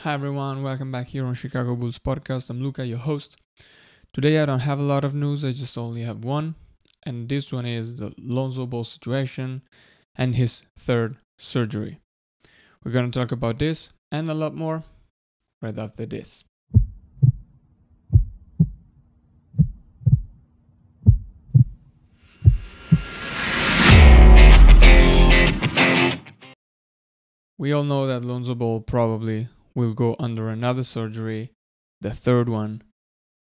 Hi everyone, welcome back here on Chicago Bulls podcast. I'm Luca, your host. Today I don't have a lot of news, I just only have one, and this one is the Lonzo Ball situation and his third surgery. We're going to talk about this and a lot more right after this. We all know that Lonzo Ball probably will go under another surgery, the third one,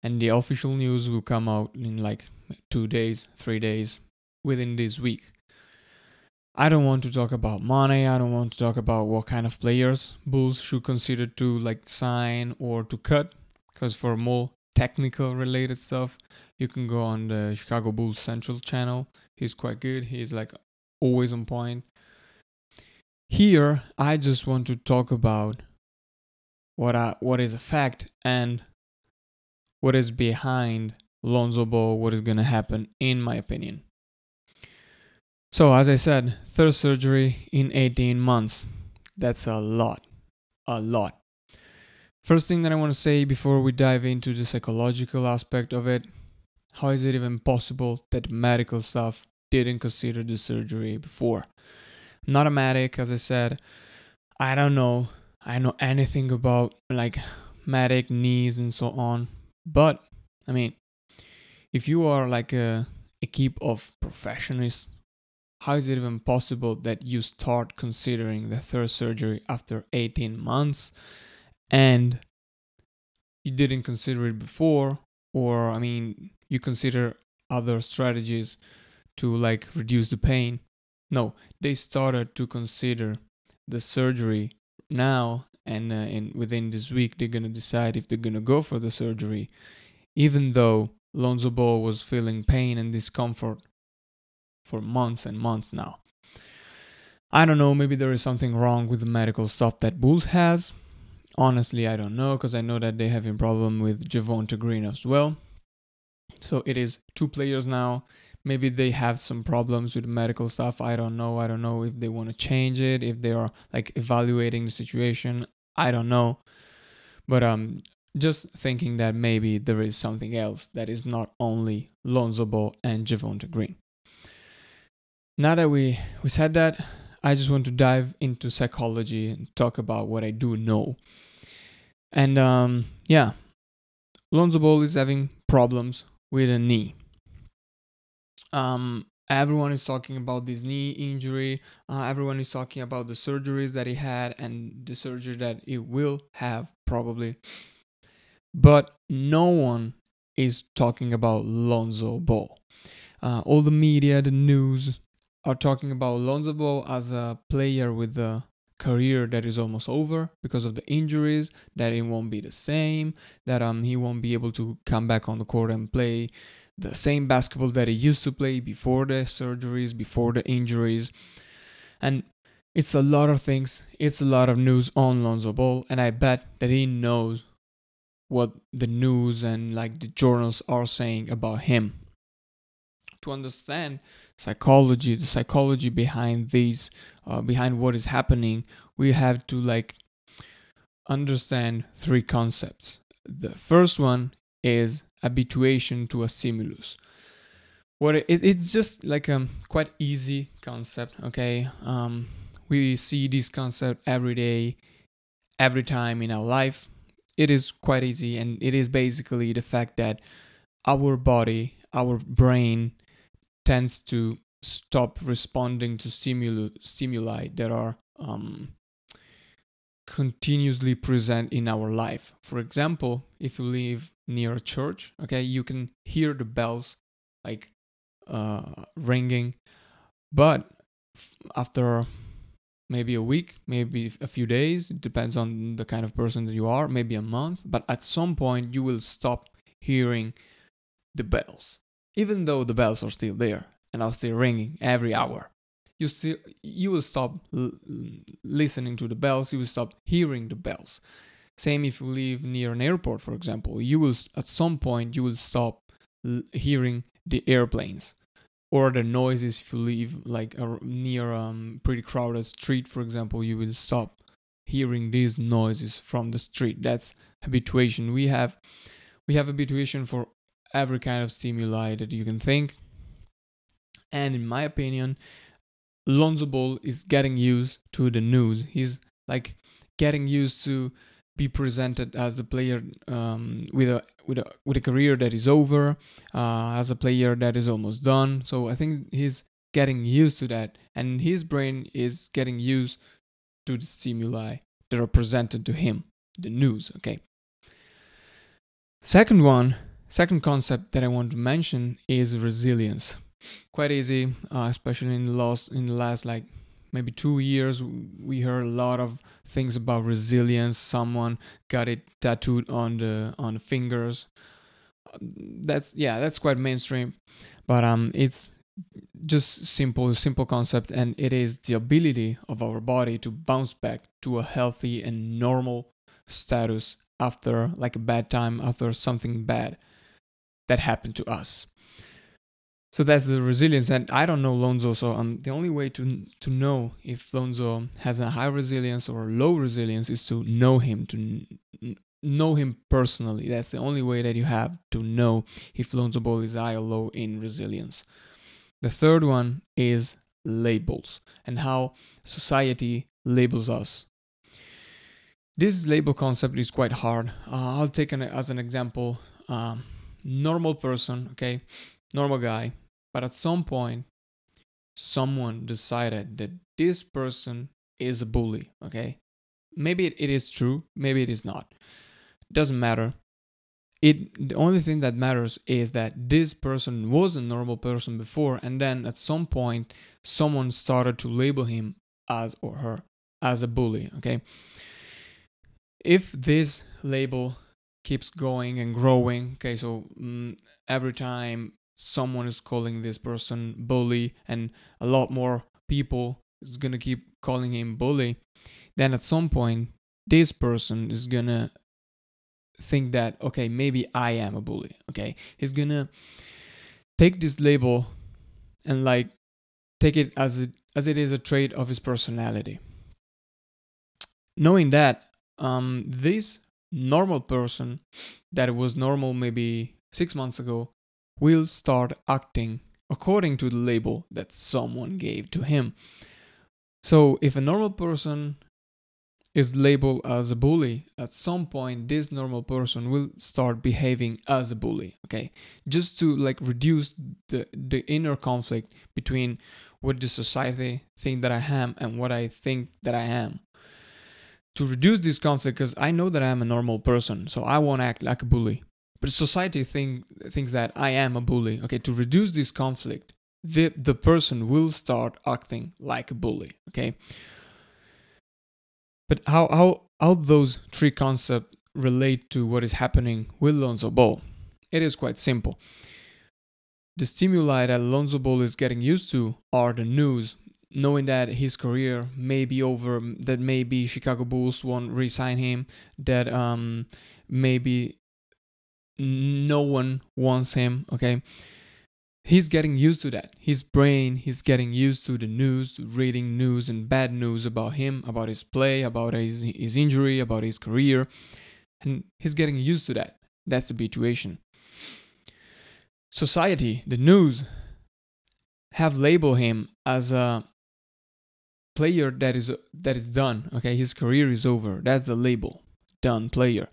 and the official news will come out in like two days, three days, within this week. I don't want to talk about money. I don't want to talk about what kind of players Bulls should consider to like sign or to cut, because for more technical related stuff, you can go on the Chicago Bulls Central channel. He's quite good. He's like always on point. Here, I just want to talk about what I, what is a fact and what is behind Lonzo Ball, what is going to happen, in my opinion. So, as I said, third surgery in 18 months. That's a lot. A lot. First thing that I want to say before we dive into the psychological aspect of it how is it even possible that medical staff didn't consider the surgery before? Not a medic, as I said. I don't know I know anything about like medic knees and so on. But I mean, if you are like a equipe of professionals, how is it even possible that you start considering the third surgery after 18 months and you didn't consider it before or I mean, you consider other strategies to like reduce the pain? No, they started to consider the surgery now and uh, in within this week they're gonna decide if they're gonna go for the surgery, even though Lonzo Ball was feeling pain and discomfort for months and months now. I don't know, maybe there is something wrong with the medical stuff that Bulls has. Honestly, I don't know because I know that they have a problem with Javonte Green as well. So it is two players now maybe they have some problems with medical stuff i don't know. I don't know if they want to change it if they are like evaluating the situation. I don't know. But um just thinking that maybe there is something else that is not only Lonzo Ball and Javonte Green. Now that we, we said that, I just want to dive into psychology and talk about what I do know. And um, yeah, Lonzo Ball is having problems with a knee um, everyone is talking about this knee injury. Uh, everyone is talking about the surgeries that he had and the surgery that he will have probably. But no one is talking about Lonzo Ball. Uh, all the media, the news are talking about Lonzo Ball as a player with a career that is almost over because of the injuries, that it won't be the same, that um he won't be able to come back on the court and play the same basketball that he used to play before the surgeries, before the injuries. And it's a lot of things. It's a lot of news on Lonzo Ball, and I bet that he knows what the news and like the journals are saying about him. To understand psychology, the psychology behind these, uh, behind what is happening, we have to like understand three concepts. The first one is habituation to a stimulus. What it, it's just like a quite easy concept okay? Um, we see this concept every day every time in our life. It is quite easy and it is basically the fact that our body our brain tends to stop responding to stimuli stimuli that are um, continuously present in our life. For example, if you live near a church, okay, you can hear the bells like uh, ringing, but after maybe a week, maybe a few days, it depends on the kind of person that you are, maybe a month, but at some point you will stop hearing the bells, even though the bells are still there and are still ringing every hour you you will stop l- listening to the bells you will stop hearing the bells same if you live near an airport for example you will at some point you will stop l- hearing the airplanes or the noises if you live like a, near a um, pretty crowded street for example you will stop hearing these noises from the street. That's habituation. We have we have habituation for every kind of stimuli that you can think. And in my opinion, Lonzo Ball is getting used to the news. He's like getting used to be presented as a player um, with a with a with a career that is over, uh, as a player that is almost done. So I think he's getting used to that, and his brain is getting used to the stimuli that are presented to him, the news. Okay. Second one, second concept that I want to mention is resilience. Quite easy, uh, especially in the last in the last like maybe two years. We heard a lot of things about resilience. Someone got it tattooed on the on the fingers. That's yeah, that's quite mainstream, but um, it's just simple simple concept and it is the ability of our body to bounce back to a healthy and normal status after like a bad time after something bad that happened to us so that's the resilience and i don't know lonzo so um the only way to to know if lonzo has a high resilience or low resilience is to know him to know him personally that's the only way that you have to know if lonzo ball is high or low in resilience the third one is labels and how society labels us. This label concept is quite hard. Uh, I'll take an, as an example um, normal person, okay, normal guy, but at some point, someone decided that this person is a bully, okay? Maybe it, it is true, maybe it is not. Doesn't matter it the only thing that matters is that this person was a normal person before and then at some point someone started to label him as or her as a bully okay if this label keeps going and growing okay so mm, every time someone is calling this person bully and a lot more people is going to keep calling him bully then at some point this person is going to think that okay maybe i am a bully okay? He's gonna take this label and like take it as it as it is a trait of his personality. Knowing that um this normal person that was normal maybe six months ago will start acting according to the label that someone gave to him so if a normal person is labeled as a bully, at some point this normal person will start behaving as a bully, okay? Just to like reduce the the inner conflict between what the society think that I am and what I think that I am. To reduce this conflict because I know that I am a normal person, so I won't act like a bully. But society think thinks that I am a bully. Okay, to reduce this conflict, the the person will start acting like a bully, okay? But how how how those three concepts relate to what is happening with Lonzo Ball? It is quite simple. The stimuli that Lonzo Ball is getting used to are the news, knowing that his career may be over, that maybe Chicago Bulls won't re-sign him, that um maybe no one wants him. Okay, he's getting used to that. His brain, he's getting used to the news, reading news and bad news about him, about his play, about his, his injury, about his career. And he's getting used to that. That's the situation. Society, the news, have labeled him as a player that is that is done. Okay, his career is over. That's the label. Done player.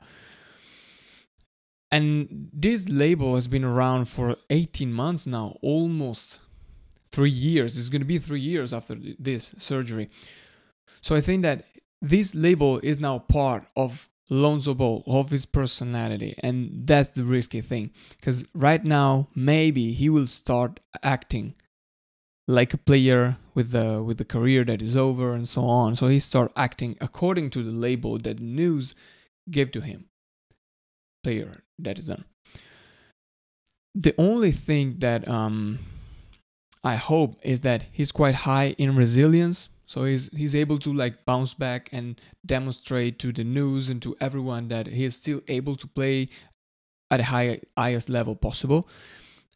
And this label has been around for 18 months now, almost three years. It's going to be three years after this surgery. So I think that this label is now part of Lonzo Ball, of his personality. And that's the risky thing. Because right now, maybe he will start acting like a player with the with the career that is over and so on. So he start acting according to the label that news gave to him player that is done. The only thing that um, I hope is that he's quite high in resilience. So he's he's able to like bounce back and demonstrate to the news and to everyone that he is still able to play at the high, highest level possible,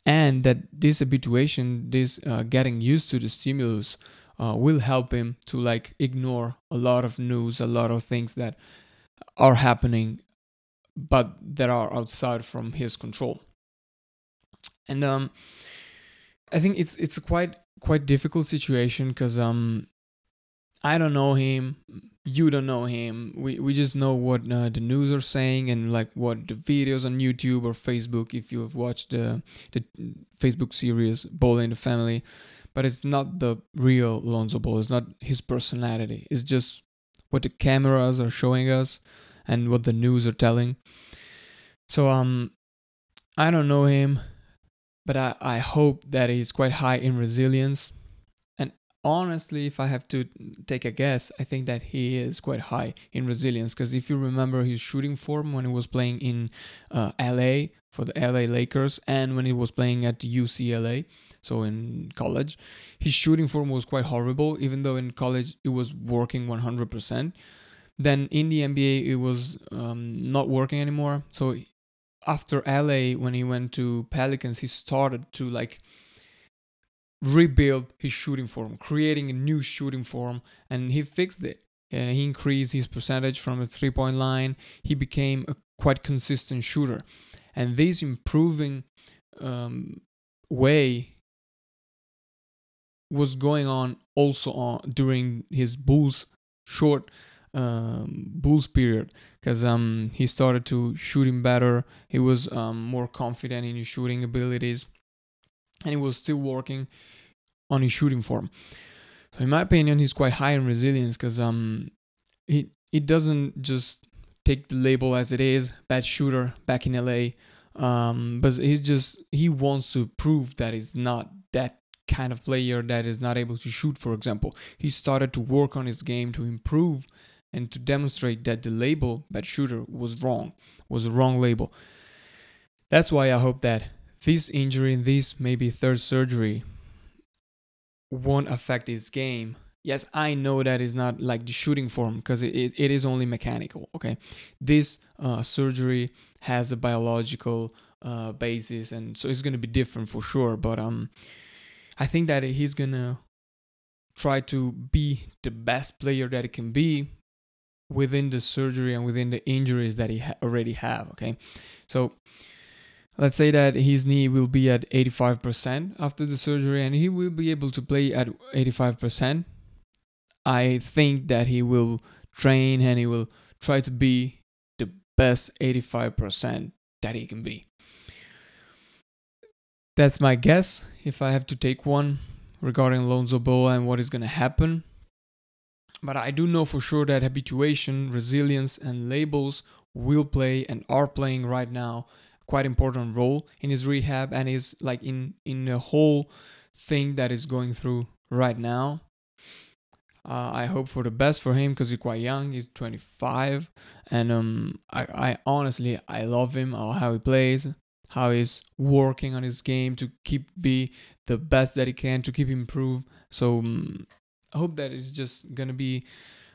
and that this habituation, this uh, getting used to the stimulus uh, will help him to like ignore a lot of news, a lot of things that are happening, but that are outside from his control. And um, I think it's it's a quite quite difficult situation because um, I don't know him, you don't know him. We we just know what uh, the news are saying and like what the videos on YouTube or Facebook. If you have watched the the Facebook series Ball in the Family, but it's not the real Lonzo Ball. It's not his personality. It's just what the cameras are showing us and what the news are telling. So um, I don't know him, but I I hope that he's quite high in resilience. And honestly, if I have to take a guess, I think that he is quite high in resilience because if you remember his shooting form when he was playing in uh, LA for the LA Lakers and when he was playing at UCLA, so in college, his shooting form was quite horrible, even though in college it was working 100%. Then in the NBA, it was um, not working anymore. So after LA, when he went to Pelicans, he started to like rebuild his shooting form, creating a new shooting form, and he fixed it. Uh, he increased his percentage from the three point line. He became a quite consistent shooter. And this improving um, way was going on also on during his Bulls short um, Bulls period because um, he started to shooting better. He was um, more confident in his shooting abilities, and he was still working on his shooting form. So, in my opinion, he's quite high in resilience because um, he he doesn't just take the label as it is bad shooter back in LA. Um, but he's just he wants to prove that he's not that kind of player that is not able to shoot, for example. He started to work on his game to improve and to demonstrate that the label bad shooter was wrong, was a wrong label. That's why I hope that this injury this maybe third surgery won't affect his game. Yes, I know that is not like the shooting form because it, it, it is only mechanical. Okay, this uh, surgery has a biological uh, basis, and so it's gonna be different for sure. But um, I think that he's gonna try to be the best player that he can be within the surgery and within the injuries that he ha- already have. Okay, so let's say that his knee will be at 85% after the surgery, and he will be able to play at 85%. I think that he will train and he will try to be the best 85% that he can be. That's my guess if I have to take one regarding Lonzo Ball and what is going to happen. But I do know for sure that habituation, resilience, and labels will play and are playing right now quite important role in his rehab and is like in in the whole thing that is going through right now. Uh, I hope for the best for him because he's quite young. He's 25, and um, I, I honestly I love him. how he plays how he's working on his game to keep be the best that he can to keep improve. So um, hope that it's just gonna be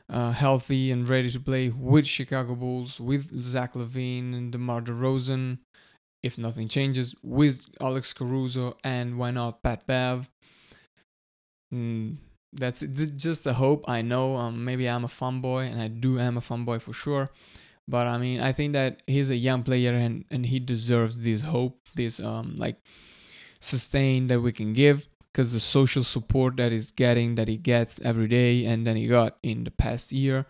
uh, healthy and ready to play with Chicago Bulls, with Zach LaVine and DeMar DeRozan, if nothing changes, with Alex Caruso and why not Pat Bev. Mm, that's just a hope. I know um, maybe I'm a fanboy, and I do am a fanboy for sure. But I mean, I think that he's a young player and, and he deserves this hope, this um like sustain that we can give because the social support that he's getting, that he gets every day, and then he got in the past year,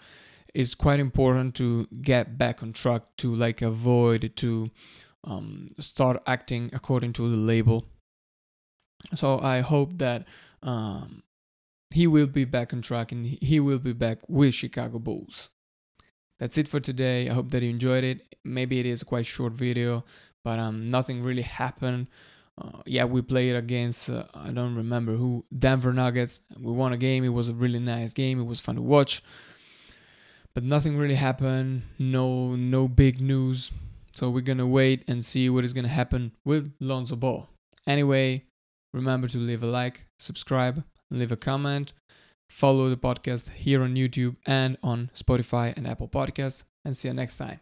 is quite important to get back on track to like avoid to um, start acting according to the label. So I hope that um, he will be back on track and he will be back with Chicago Bulls that's it for today. I hope that you enjoyed it. Maybe it is a quite short video, but um, nothing really happened. Uh, yeah, we played against uh, I don't remember who Denver Nuggets. We won a game. It was a really nice game. It was fun to watch, but nothing really happened. No, no big news. So we're gonna wait and see what is gonna happen with Lonzo Ball. Anyway, remember to leave a like, subscribe, leave a comment. Follow the podcast here on YouTube and on Spotify and Apple Podcasts. And see you next time.